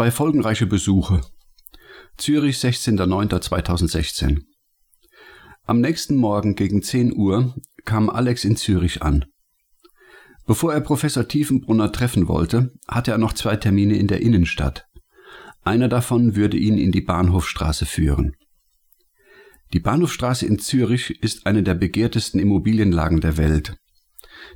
Zwei folgenreiche Besuche. Zürich, 16.09.2016. Am nächsten Morgen gegen 10 Uhr kam Alex in Zürich an. Bevor er Professor Tiefenbrunner treffen wollte, hatte er noch zwei Termine in der Innenstadt. Einer davon würde ihn in die Bahnhofstraße führen. Die Bahnhofstraße in Zürich ist eine der begehrtesten Immobilienlagen der Welt.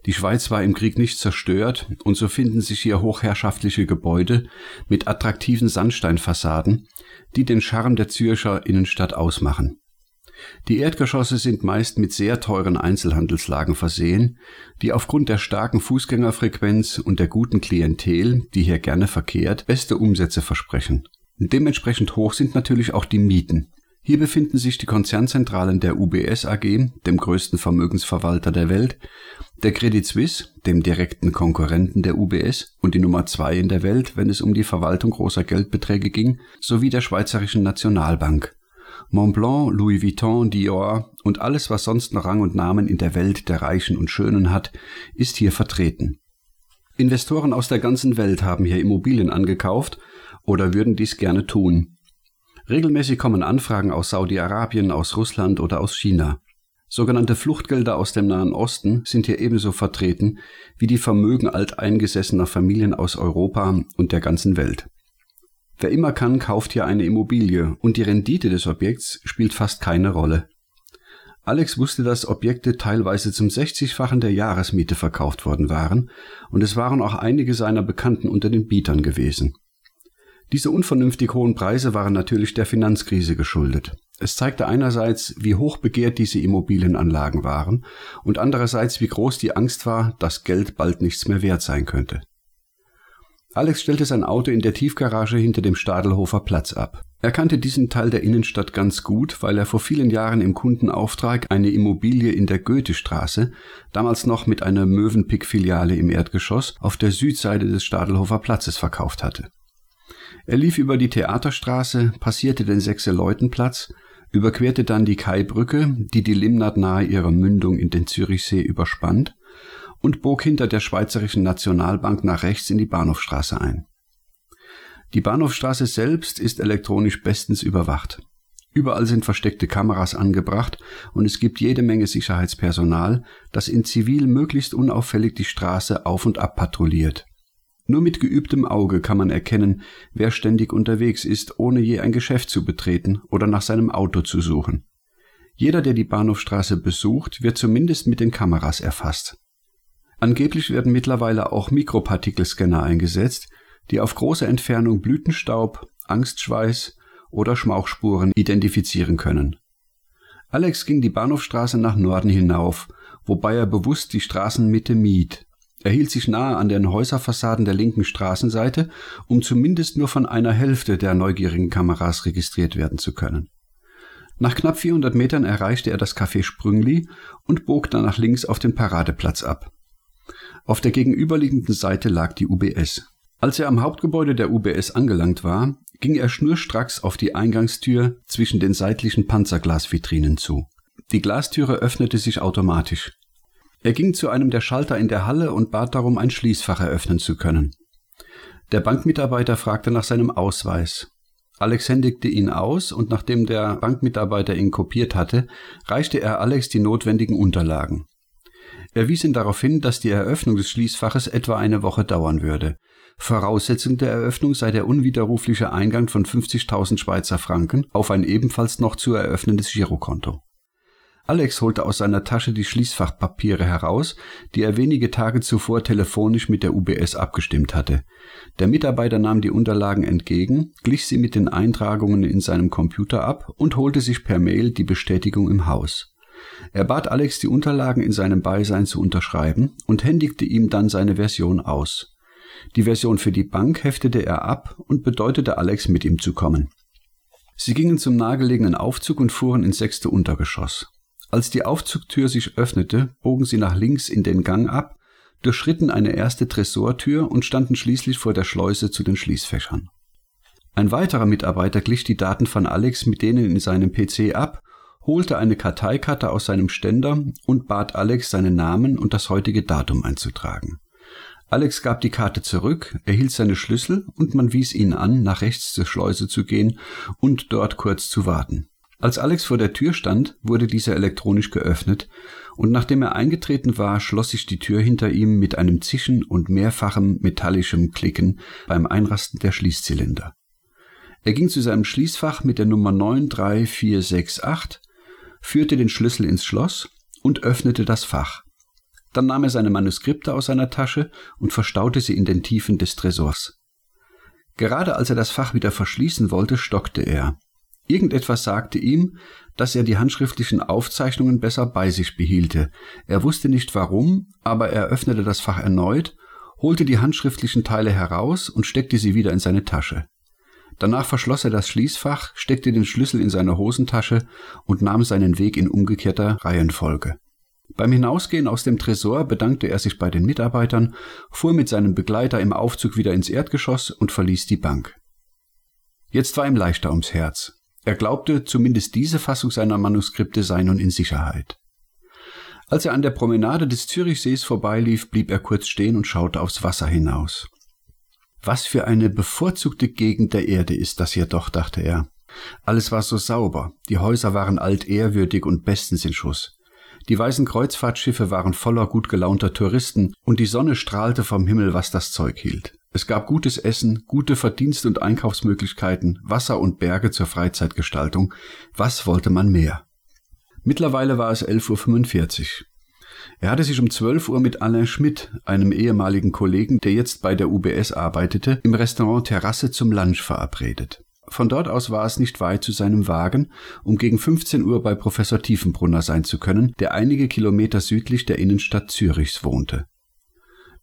Die Schweiz war im Krieg nicht zerstört und so finden sich hier hochherrschaftliche Gebäude mit attraktiven Sandsteinfassaden, die den Charme der Zürcher Innenstadt ausmachen. Die Erdgeschosse sind meist mit sehr teuren Einzelhandelslagen versehen, die aufgrund der starken Fußgängerfrequenz und der guten Klientel, die hier gerne verkehrt, beste Umsätze versprechen. Dementsprechend hoch sind natürlich auch die Mieten. Hier befinden sich die Konzernzentralen der UBS AG, dem größten Vermögensverwalter der Welt, der Credit Suisse, dem direkten Konkurrenten der UBS und die Nummer zwei in der Welt, wenn es um die Verwaltung großer Geldbeträge ging, sowie der Schweizerischen Nationalbank. Montblanc, Louis Vuitton, Dior und alles, was sonst noch Rang und Namen in der Welt der Reichen und Schönen hat, ist hier vertreten. Investoren aus der ganzen Welt haben hier Immobilien angekauft oder würden dies gerne tun. Regelmäßig kommen Anfragen aus Saudi-Arabien, aus Russland oder aus China. Sogenannte Fluchtgelder aus dem Nahen Osten sind hier ebenso vertreten wie die Vermögen alteingesessener Familien aus Europa und der ganzen Welt. Wer immer kann, kauft hier eine Immobilie und die Rendite des Objekts spielt fast keine Rolle. Alex wusste, dass Objekte teilweise zum 60-fachen der Jahresmiete verkauft worden waren und es waren auch einige seiner Bekannten unter den Bietern gewesen. Diese unvernünftig hohen Preise waren natürlich der Finanzkrise geschuldet. Es zeigte einerseits, wie hoch begehrt diese Immobilienanlagen waren und andererseits, wie groß die Angst war, dass Geld bald nichts mehr wert sein könnte. Alex stellte sein Auto in der Tiefgarage hinter dem Stadelhofer Platz ab. Er kannte diesen Teil der Innenstadt ganz gut, weil er vor vielen Jahren im Kundenauftrag eine Immobilie in der Goethestraße, damals noch mit einer Mövenpick-Filiale im Erdgeschoss, auf der Südseite des Stadelhofer Platzes verkauft hatte. Er lief über die Theaterstraße, passierte den Sechse-Leuten-Platz, überquerte dann die Kaibrücke, die die Limnat nahe ihrer Mündung in den Zürichsee überspannt, und bog hinter der Schweizerischen Nationalbank nach rechts in die Bahnhofstraße ein. Die Bahnhofstraße selbst ist elektronisch bestens überwacht. Überall sind versteckte Kameras angebracht und es gibt jede Menge Sicherheitspersonal, das in Zivil möglichst unauffällig die Straße auf und ab patrouilliert. Nur mit geübtem Auge kann man erkennen, wer ständig unterwegs ist, ohne je ein Geschäft zu betreten oder nach seinem Auto zu suchen. Jeder, der die Bahnhofstraße besucht, wird zumindest mit den Kameras erfasst. Angeblich werden mittlerweile auch Mikropartikelscanner eingesetzt, die auf große Entfernung Blütenstaub, Angstschweiß oder Schmauchspuren identifizieren können. Alex ging die Bahnhofstraße nach Norden hinauf, wobei er bewusst die Straßenmitte mied, er hielt sich nahe an den Häuserfassaden der linken Straßenseite, um zumindest nur von einer Hälfte der neugierigen Kameras registriert werden zu können. Nach knapp 400 Metern erreichte er das Café Sprüngli und bog dann nach links auf den Paradeplatz ab. Auf der gegenüberliegenden Seite lag die UBS. Als er am Hauptgebäude der UBS angelangt war, ging er schnurstracks auf die Eingangstür zwischen den seitlichen Panzerglasvitrinen zu. Die Glastüre öffnete sich automatisch. Er ging zu einem der Schalter in der Halle und bat darum, ein Schließfach eröffnen zu können. Der Bankmitarbeiter fragte nach seinem Ausweis. Alex händigte ihn aus und nachdem der Bankmitarbeiter ihn kopiert hatte, reichte er Alex die notwendigen Unterlagen. Er wies ihn darauf hin, dass die Eröffnung des Schließfaches etwa eine Woche dauern würde. Voraussetzung der Eröffnung sei der unwiderrufliche Eingang von 50.000 Schweizer Franken auf ein ebenfalls noch zu eröffnendes Girokonto. Alex holte aus seiner Tasche die Schließfachpapiere heraus, die er wenige Tage zuvor telefonisch mit der UBS abgestimmt hatte. Der Mitarbeiter nahm die Unterlagen entgegen, glich sie mit den Eintragungen in seinem Computer ab und holte sich per Mail die Bestätigung im Haus. Er bat Alex, die Unterlagen in seinem Beisein zu unterschreiben und händigte ihm dann seine Version aus. Die Version für die Bank heftete er ab und bedeutete Alex, mit ihm zu kommen. Sie gingen zum nahegelegenen Aufzug und fuhren ins sechste Untergeschoss. Als die Aufzugtür sich öffnete, bogen sie nach links in den Gang ab, durchschritten eine erste Tresortür und standen schließlich vor der Schleuse zu den Schließfächern. Ein weiterer Mitarbeiter glich die Daten von Alex mit denen in seinem PC ab, holte eine Karteikarte aus seinem Ständer und bat Alex, seinen Namen und das heutige Datum einzutragen. Alex gab die Karte zurück, erhielt seine Schlüssel und man wies ihn an, nach rechts zur Schleuse zu gehen und dort kurz zu warten. Als Alex vor der Tür stand, wurde diese elektronisch geöffnet, und nachdem er eingetreten war, schloss sich die Tür hinter ihm mit einem Zischen und mehrfachem metallischem Klicken beim Einrasten der Schließzylinder. Er ging zu seinem Schließfach mit der Nummer 93468, führte den Schlüssel ins Schloss und öffnete das Fach. Dann nahm er seine Manuskripte aus seiner Tasche und verstaute sie in den Tiefen des Tresors. Gerade als er das Fach wieder verschließen wollte, stockte er. Irgendetwas sagte ihm, dass er die handschriftlichen Aufzeichnungen besser bei sich behielte. Er wusste nicht warum, aber er öffnete das Fach erneut, holte die handschriftlichen Teile heraus und steckte sie wieder in seine Tasche. Danach verschloss er das Schließfach, steckte den Schlüssel in seine Hosentasche und nahm seinen Weg in umgekehrter Reihenfolge. Beim Hinausgehen aus dem Tresor bedankte er sich bei den Mitarbeitern, fuhr mit seinem Begleiter im Aufzug wieder ins Erdgeschoss und verließ die Bank. Jetzt war ihm leichter ums Herz. Er glaubte, zumindest diese Fassung seiner Manuskripte sei nun in Sicherheit. Als er an der Promenade des Zürichsees vorbeilief, blieb er kurz stehen und schaute aufs Wasser hinaus. Was für eine bevorzugte Gegend der Erde ist das hier doch, dachte er. Alles war so sauber, die Häuser waren altehrwürdig und bestens in Schuss. Die weißen Kreuzfahrtschiffe waren voller gut gelaunter Touristen und die Sonne strahlte vom Himmel, was das Zeug hielt. Es gab gutes Essen, gute Verdienst- und Einkaufsmöglichkeiten, Wasser und Berge zur Freizeitgestaltung. Was wollte man mehr? Mittlerweile war es 11.45 Uhr. Er hatte sich um 12 Uhr mit Alain Schmidt, einem ehemaligen Kollegen, der jetzt bei der UBS arbeitete, im Restaurant Terrasse zum Lunch verabredet. Von dort aus war es nicht weit zu seinem Wagen, um gegen 15 Uhr bei Professor Tiefenbrunner sein zu können, der einige Kilometer südlich der Innenstadt Zürichs wohnte.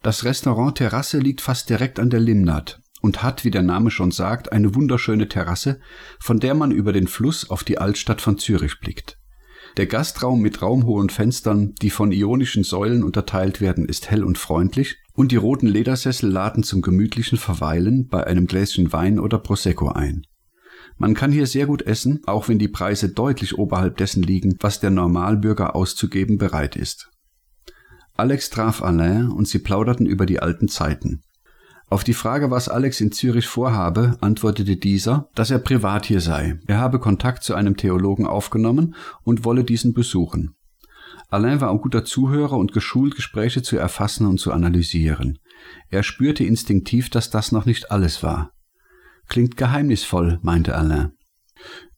Das Restaurant Terrasse liegt fast direkt an der Limnat und hat, wie der Name schon sagt, eine wunderschöne Terrasse, von der man über den Fluss auf die Altstadt von Zürich blickt. Der Gastraum mit raumhohen Fenstern, die von ionischen Säulen unterteilt werden, ist hell und freundlich, und die roten Ledersessel laden zum gemütlichen Verweilen bei einem Gläschen Wein oder Prosecco ein. Man kann hier sehr gut essen, auch wenn die Preise deutlich oberhalb dessen liegen, was der Normalbürger auszugeben bereit ist. Alex traf Alain und sie plauderten über die alten Zeiten. Auf die Frage, was Alex in Zürich vorhabe, antwortete dieser, dass er privat hier sei. Er habe Kontakt zu einem Theologen aufgenommen und wolle diesen besuchen. Alain war ein guter Zuhörer und geschult, Gespräche zu erfassen und zu analysieren. Er spürte instinktiv, dass das noch nicht alles war. Klingt geheimnisvoll, meinte Alain.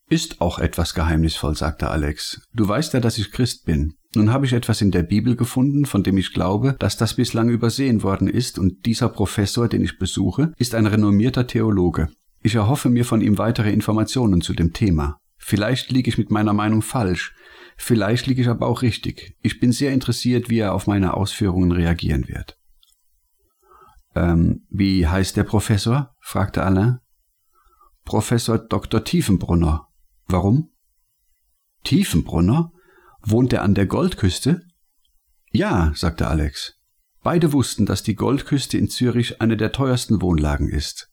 Ist auch etwas geheimnisvoll, sagte Alex. Du weißt ja, dass ich Christ bin. Nun habe ich etwas in der Bibel gefunden, von dem ich glaube, dass das bislang übersehen worden ist, und dieser Professor, den ich besuche, ist ein renommierter Theologe. Ich erhoffe mir von ihm weitere Informationen zu dem Thema. Vielleicht liege ich mit meiner Meinung falsch, vielleicht liege ich aber auch richtig. Ich bin sehr interessiert, wie er auf meine Ausführungen reagieren wird. Ähm, wie heißt der Professor? fragte Alain. Professor Dr. Tiefenbrunner. Warum? Tiefenbrunner? Wohnt er an der Goldküste? Ja, sagte Alex. Beide wussten, dass die Goldküste in Zürich eine der teuersten Wohnlagen ist.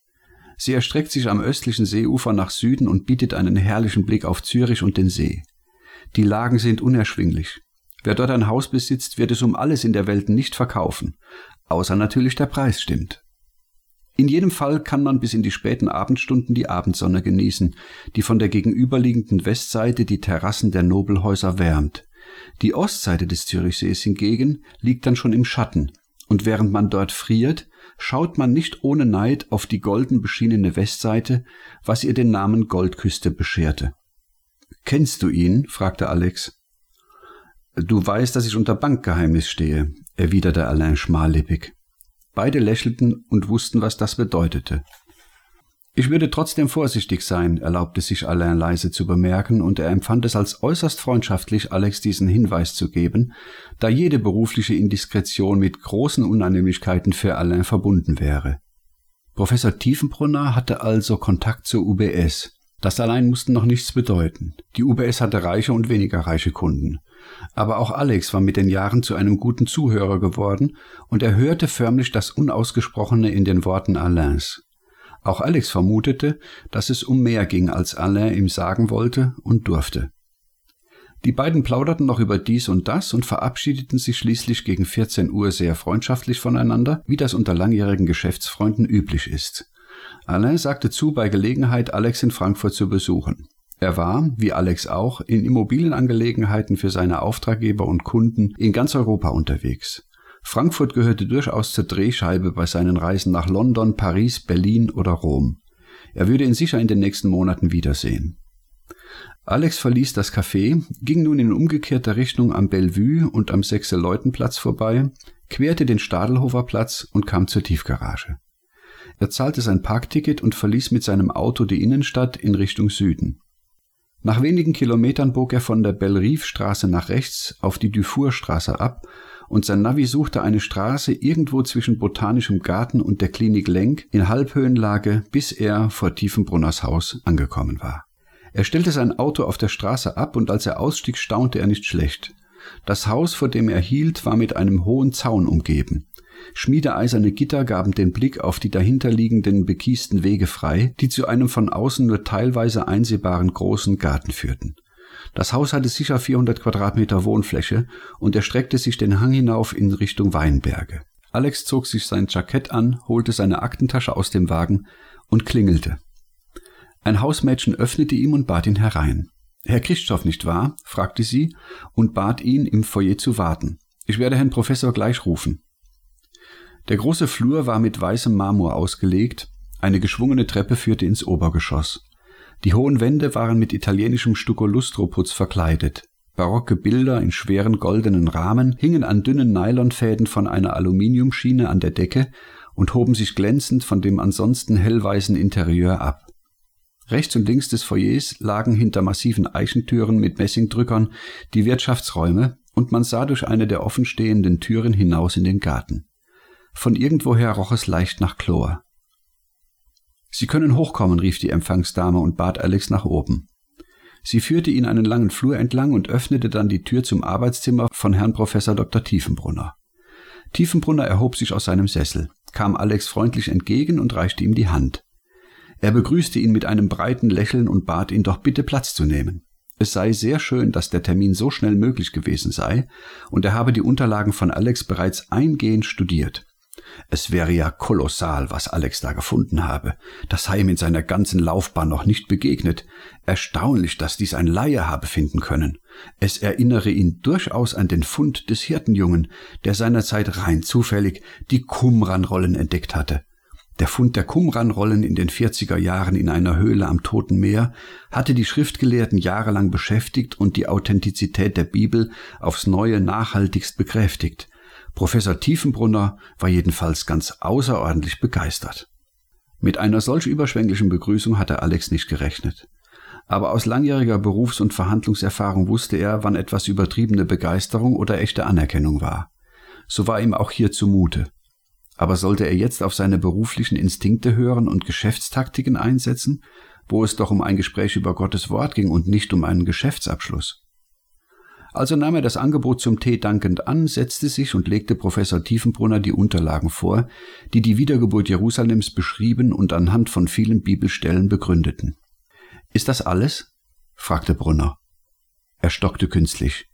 Sie erstreckt sich am östlichen Seeufer nach Süden und bietet einen herrlichen Blick auf Zürich und den See. Die Lagen sind unerschwinglich. Wer dort ein Haus besitzt, wird es um alles in der Welt nicht verkaufen, außer natürlich der Preis stimmt. In jedem Fall kann man bis in die späten Abendstunden die Abendsonne genießen, die von der gegenüberliegenden Westseite die Terrassen der Nobelhäuser wärmt. Die Ostseite des Zürichsees hingegen liegt dann schon im Schatten, und während man dort friert, schaut man nicht ohne Neid auf die golden beschienene Westseite, was ihr den Namen Goldküste bescherte. Kennst du ihn? fragte Alex. Du weißt, dass ich unter Bankgeheimnis stehe, erwiderte Alain schmallippig. Beide lächelten und wussten, was das bedeutete. Ich würde trotzdem vorsichtig sein, erlaubte sich Alain leise zu bemerken, und er empfand es als äußerst freundschaftlich, Alex diesen Hinweis zu geben, da jede berufliche Indiskretion mit großen Unannehmlichkeiten für Alain verbunden wäre. Professor Tiefenbrunner hatte also Kontakt zur UBS. Das allein musste noch nichts bedeuten. Die UBS hatte reiche und weniger reiche Kunden. Aber auch Alex war mit den Jahren zu einem guten Zuhörer geworden und er hörte förmlich das Unausgesprochene in den Worten Alains. Auch Alex vermutete, dass es um mehr ging, als Alain ihm sagen wollte und durfte. Die beiden plauderten noch über dies und das und verabschiedeten sich schließlich gegen 14 Uhr sehr freundschaftlich voneinander, wie das unter langjährigen Geschäftsfreunden üblich ist. Alain sagte zu, bei Gelegenheit Alex in Frankfurt zu besuchen. Er war, wie Alex auch, in Immobilienangelegenheiten für seine Auftraggeber und Kunden in ganz Europa unterwegs. Frankfurt gehörte durchaus zur Drehscheibe bei seinen Reisen nach London, Paris, Berlin oder Rom. Er würde ihn sicher in den nächsten Monaten wiedersehen. Alex verließ das Café, ging nun in umgekehrter Richtung am Bellevue und am Sechse-Leuten-Platz vorbei, querte den Stadelhofer Platz und kam zur Tiefgarage. Er zahlte sein Parkticket und verließ mit seinem Auto die Innenstadt in Richtung Süden. Nach wenigen Kilometern bog er von der Bellerive-Straße nach rechts auf die Dufourstraße ab und sein Navi suchte eine Straße irgendwo zwischen Botanischem Garten und der Klinik Lenk in Halbhöhenlage, bis er vor Tiefenbrunners Haus angekommen war. Er stellte sein Auto auf der Straße ab und als er ausstieg, staunte er nicht schlecht. Das Haus, vor dem er hielt, war mit einem hohen Zaun umgeben. Schmiedeeiserne Gitter gaben den Blick auf die dahinterliegenden bekiesten Wege frei, die zu einem von außen nur teilweise einsehbaren großen Garten führten. Das Haus hatte sicher 400 Quadratmeter Wohnfläche und erstreckte sich den Hang hinauf in Richtung Weinberge. Alex zog sich sein Jackett an, holte seine Aktentasche aus dem Wagen und klingelte. Ein Hausmädchen öffnete ihm und bat ihn herein. Herr Christoph nicht wahr? fragte sie und bat ihn, im Foyer zu warten. Ich werde Herrn Professor gleich rufen. Der große Flur war mit weißem Marmor ausgelegt, eine geschwungene Treppe führte ins Obergeschoss. Die hohen Wände waren mit italienischem Stucco-Lustro-Putz verkleidet. Barocke Bilder in schweren goldenen Rahmen hingen an dünnen Nylonfäden von einer Aluminiumschiene an der Decke und hoben sich glänzend von dem ansonsten hellweißen Interieur ab. Rechts und links des Foyers lagen hinter massiven Eichentüren mit Messingdrückern die Wirtschaftsräume und man sah durch eine der offenstehenden Türen hinaus in den Garten. Von irgendwoher roch es leicht nach Chlor. Sie können hochkommen, rief die Empfangsdame und bat Alex nach oben. Sie führte ihn einen langen Flur entlang und öffnete dann die Tür zum Arbeitszimmer von Herrn Professor Dr. Tiefenbrunner. Tiefenbrunner erhob sich aus seinem Sessel, kam Alex freundlich entgegen und reichte ihm die Hand. Er begrüßte ihn mit einem breiten Lächeln und bat ihn doch bitte Platz zu nehmen. Es sei sehr schön, dass der Termin so schnell möglich gewesen sei, und er habe die Unterlagen von Alex bereits eingehend studiert. Es wäre ja kolossal, was Alex da gefunden habe. Das sei ihm in seiner ganzen Laufbahn noch nicht begegnet. Erstaunlich, dass dies ein Laie habe finden können. Es erinnere ihn durchaus an den Fund des Hirtenjungen, der seinerzeit rein zufällig die Qumran-Rollen entdeckt hatte. Der Fund der Qumran-Rollen in den 40er Jahren in einer Höhle am Toten Meer hatte die Schriftgelehrten jahrelang beschäftigt und die Authentizität der Bibel aufs Neue nachhaltigst bekräftigt. Professor Tiefenbrunner war jedenfalls ganz außerordentlich begeistert. Mit einer solch überschwänglichen Begrüßung hatte Alex nicht gerechnet. Aber aus langjähriger Berufs- und Verhandlungserfahrung wusste er, wann etwas übertriebene Begeisterung oder echte Anerkennung war. So war ihm auch hier zumute. Aber sollte er jetzt auf seine beruflichen Instinkte hören und Geschäftstaktiken einsetzen, wo es doch um ein Gespräch über Gottes Wort ging und nicht um einen Geschäftsabschluss? Also nahm er das Angebot zum Tee dankend an, setzte sich und legte Professor Tiefenbrunner die Unterlagen vor, die die Wiedergeburt Jerusalems beschrieben und anhand von vielen Bibelstellen begründeten. Ist das alles? fragte Brunner. Er stockte künstlich.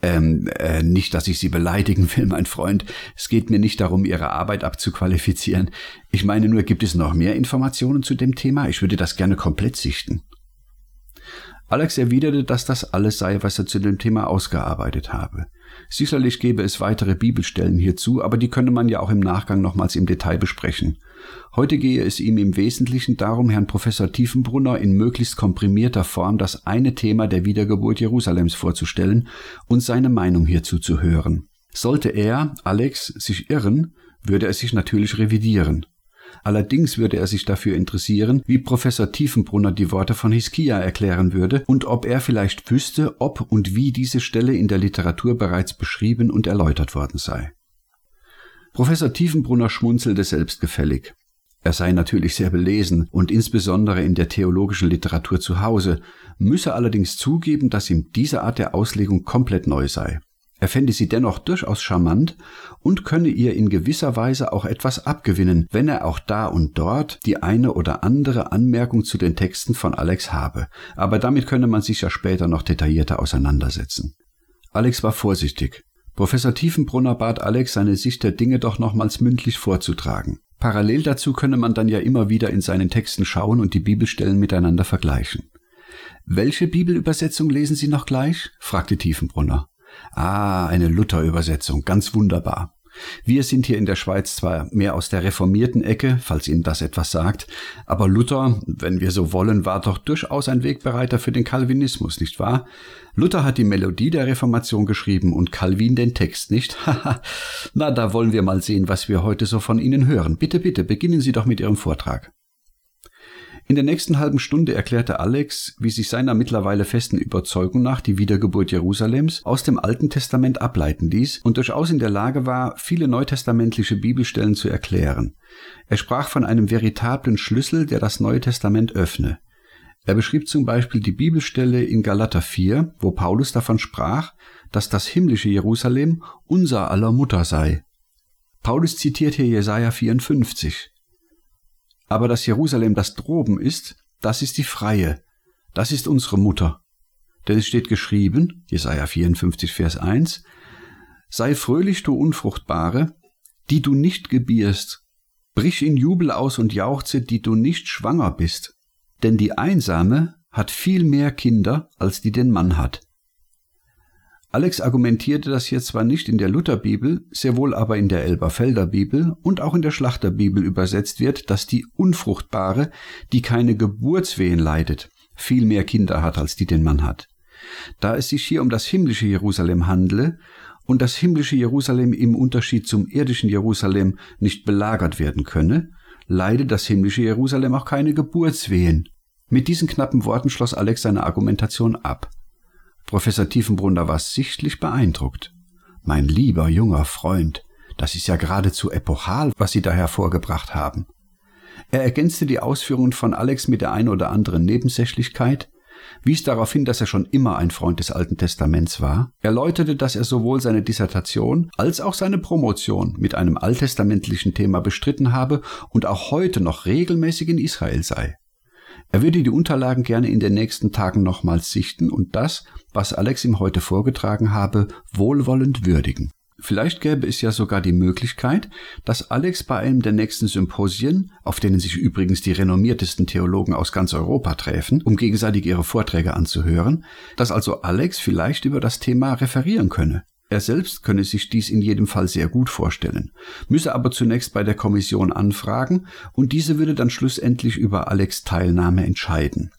Ähm, äh, nicht, dass ich Sie beleidigen will, mein Freund. Es geht mir nicht darum, Ihre Arbeit abzuqualifizieren. Ich meine nur, gibt es noch mehr Informationen zu dem Thema? Ich würde das gerne komplett sichten. Alex erwiderte, dass das alles sei, was er zu dem Thema ausgearbeitet habe. Sicherlich gäbe es weitere Bibelstellen hierzu, aber die könne man ja auch im Nachgang nochmals im Detail besprechen. Heute gehe es ihm im Wesentlichen darum, Herrn Professor Tiefenbrunner in möglichst komprimierter Form das eine Thema der Wiedergeburt Jerusalems vorzustellen und seine Meinung hierzu zu hören. Sollte er, Alex, sich irren, würde er sich natürlich revidieren. Allerdings würde er sich dafür interessieren, wie Professor Tiefenbrunner die Worte von Hiskia erklären würde und ob er vielleicht wüsste, ob und wie diese Stelle in der Literatur bereits beschrieben und erläutert worden sei. Professor Tiefenbrunner schmunzelte selbstgefällig. Er sei natürlich sehr belesen und insbesondere in der theologischen Literatur zu Hause, müsse allerdings zugeben, dass ihm diese Art der Auslegung komplett neu sei. Er fände sie dennoch durchaus charmant und könne ihr in gewisser Weise auch etwas abgewinnen, wenn er auch da und dort die eine oder andere Anmerkung zu den Texten von Alex habe. Aber damit könne man sich ja später noch detaillierter auseinandersetzen. Alex war vorsichtig. Professor Tiefenbrunner bat Alex, seine Sicht der Dinge doch nochmals mündlich vorzutragen. Parallel dazu könne man dann ja immer wieder in seinen Texten schauen und die Bibelstellen miteinander vergleichen. Welche Bibelübersetzung lesen Sie noch gleich? fragte Tiefenbrunner. Ah, eine Luther-Übersetzung, ganz wunderbar. Wir sind hier in der Schweiz zwar mehr aus der reformierten Ecke, falls Ihnen das etwas sagt, aber Luther, wenn wir so wollen, war doch durchaus ein Wegbereiter für den Calvinismus, nicht wahr? Luther hat die Melodie der Reformation geschrieben und Calvin den Text, nicht? Haha, na, da wollen wir mal sehen, was wir heute so von Ihnen hören. Bitte, bitte, beginnen Sie doch mit Ihrem Vortrag. In der nächsten halben Stunde erklärte Alex, wie sich seiner mittlerweile festen Überzeugung nach die Wiedergeburt Jerusalems aus dem Alten Testament ableiten ließ und durchaus in der Lage war, viele neutestamentliche Bibelstellen zu erklären. Er sprach von einem veritablen Schlüssel, der das Neue Testament öffne. Er beschrieb zum Beispiel die Bibelstelle in Galater 4, wo Paulus davon sprach, dass das himmlische Jerusalem unser aller Mutter sei. Paulus zitiert hier Jesaja 54. Aber das Jerusalem, das droben ist, das ist die Freie, das ist unsere Mutter. Denn es steht geschrieben, Jesaja 54, Vers 1, Sei fröhlich, du Unfruchtbare, die du nicht gebierst, brich in Jubel aus und jauchze, die du nicht schwanger bist. Denn die Einsame hat viel mehr Kinder, als die den Mann hat. Alex argumentierte, dass hier zwar nicht in der Lutherbibel, sehr wohl aber in der Elberfelder Bibel und auch in der Schlachterbibel übersetzt wird, dass die Unfruchtbare, die keine Geburtswehen leidet, viel mehr Kinder hat, als die den Mann hat. Da es sich hier um das himmlische Jerusalem handle und das himmlische Jerusalem im Unterschied zum irdischen Jerusalem nicht belagert werden könne, leide das himmlische Jerusalem auch keine Geburtswehen. Mit diesen knappen Worten schloss Alex seine Argumentation ab. Professor Tiefenbrunner war sichtlich beeindruckt. Mein lieber junger Freund, das ist ja geradezu epochal, was Sie da hervorgebracht haben. Er ergänzte die Ausführungen von Alex mit der ein oder anderen Nebensächlichkeit, wies darauf hin, dass er schon immer ein Freund des Alten Testaments war, erläuterte, dass er sowohl seine Dissertation als auch seine Promotion mit einem alttestamentlichen Thema bestritten habe und auch heute noch regelmäßig in Israel sei. Er würde die Unterlagen gerne in den nächsten Tagen nochmals sichten und das, was Alex ihm heute vorgetragen habe, wohlwollend würdigen. Vielleicht gäbe es ja sogar die Möglichkeit, dass Alex bei einem der nächsten Symposien, auf denen sich übrigens die renommiertesten Theologen aus ganz Europa träfen, um gegenseitig ihre Vorträge anzuhören, dass also Alex vielleicht über das Thema referieren könne. Er selbst könne sich dies in jedem Fall sehr gut vorstellen, müsse aber zunächst bei der Kommission anfragen und diese würde dann schlussendlich über Alex Teilnahme entscheiden.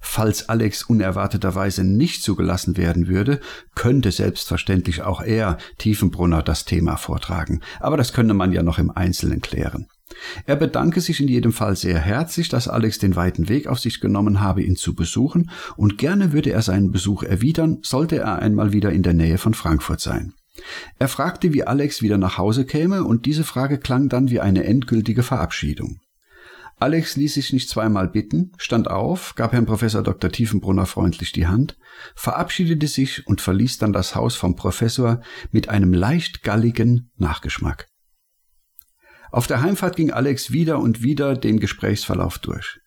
Falls Alex unerwarteterweise nicht zugelassen werden würde, könnte selbstverständlich auch er Tiefenbrunner das Thema vortragen, aber das könne man ja noch im Einzelnen klären. Er bedanke sich in jedem Fall sehr herzlich, dass Alex den weiten Weg auf sich genommen habe, ihn zu besuchen, und gerne würde er seinen Besuch erwidern, sollte er einmal wieder in der Nähe von Frankfurt sein. Er fragte, wie Alex wieder nach Hause käme, und diese Frage klang dann wie eine endgültige Verabschiedung. Alex ließ sich nicht zweimal bitten, stand auf, gab Herrn Professor Dr. Tiefenbrunner freundlich die Hand, verabschiedete sich und verließ dann das Haus vom Professor mit einem leicht galligen Nachgeschmack. Auf der Heimfahrt ging Alex wieder und wieder den Gesprächsverlauf durch.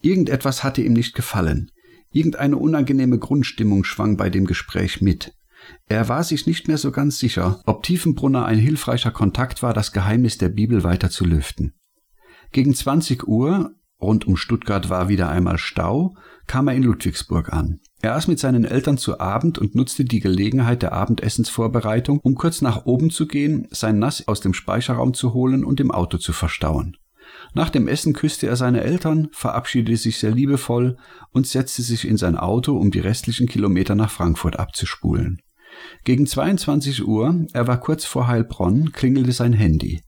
Irgendetwas hatte ihm nicht gefallen. Irgendeine unangenehme Grundstimmung schwang bei dem Gespräch mit. Er war sich nicht mehr so ganz sicher, ob Tiefenbrunner ein hilfreicher Kontakt war, das Geheimnis der Bibel weiter zu lüften. Gegen 20 Uhr, rund um Stuttgart war wieder einmal Stau, kam er in Ludwigsburg an. Er aß mit seinen Eltern zu Abend und nutzte die Gelegenheit der Abendessensvorbereitung, um kurz nach oben zu gehen, sein Nass aus dem Speicherraum zu holen und im Auto zu verstauen. Nach dem Essen küsste er seine Eltern, verabschiedete sich sehr liebevoll und setzte sich in sein Auto, um die restlichen Kilometer nach Frankfurt abzuspulen. Gegen 22 Uhr, er war kurz vor Heilbronn, klingelte sein Handy.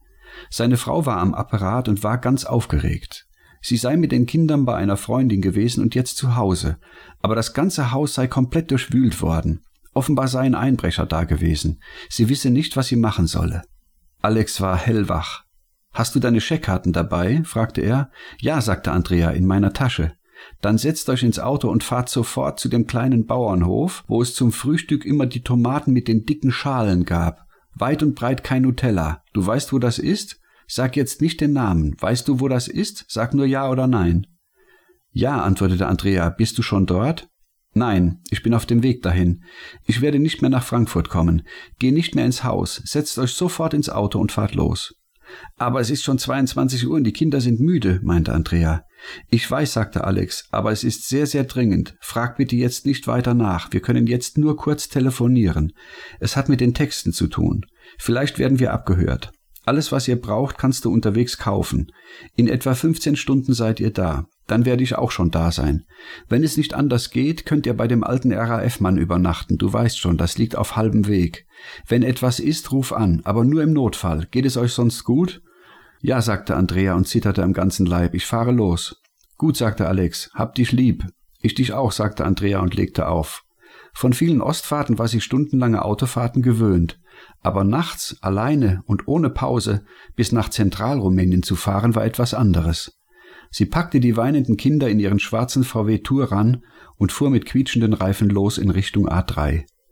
Seine Frau war am Apparat und war ganz aufgeregt. Sie sei mit den Kindern bei einer Freundin gewesen und jetzt zu Hause, aber das ganze Haus sei komplett durchwühlt worden. Offenbar sei ein Einbrecher da gewesen. Sie wisse nicht, was sie machen solle. Alex war hellwach. Hast du deine Scheckkarten dabei? fragte er. Ja, sagte Andrea, in meiner Tasche. Dann setzt euch ins Auto und fahrt sofort zu dem kleinen Bauernhof, wo es zum Frühstück immer die Tomaten mit den dicken Schalen gab. Weit und breit kein Nutella. Du weißt, wo das ist? Sag jetzt nicht den Namen. Weißt du, wo das ist? Sag nur ja oder nein. Ja, antwortete Andrea. Bist du schon dort? Nein, ich bin auf dem Weg dahin. Ich werde nicht mehr nach Frankfurt kommen. Geh nicht mehr ins Haus. Setzt euch sofort ins Auto und fahrt los. Aber es ist schon 22 Uhr und die Kinder sind müde, meinte Andrea. Ich weiß, sagte Alex, aber es ist sehr, sehr dringend. Frag bitte jetzt nicht weiter nach. Wir können jetzt nur kurz telefonieren. Es hat mit den Texten zu tun. Vielleicht werden wir abgehört. Alles, was ihr braucht, kannst du unterwegs kaufen. In etwa 15 Stunden seid ihr da. Dann werde ich auch schon da sein. Wenn es nicht anders geht, könnt ihr bei dem alten RAF-Mann übernachten. Du weißt schon, das liegt auf halbem Weg. Wenn etwas ist, ruf an, aber nur im Notfall. Geht es euch sonst gut? Ja, sagte Andrea und zitterte am ganzen Leib. Ich fahre los. Gut, sagte Alex. Hab dich lieb. Ich dich auch, sagte Andrea und legte auf. Von vielen Ostfahrten war sie stundenlange Autofahrten gewöhnt. Aber nachts, alleine und ohne Pause, bis nach Zentralrumänien zu fahren, war etwas anderes. Sie packte die weinenden Kinder in ihren schwarzen VW Touran und fuhr mit quietschenden Reifen los in Richtung A3.